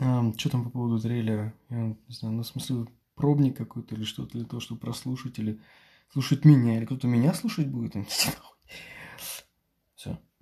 А, что там по поводу трейлера? Я не знаю, ну, в смысле, пробник какой-то или что-то для того, чтобы прослушать или слушать меня, или кто-то меня слушать будет? Все.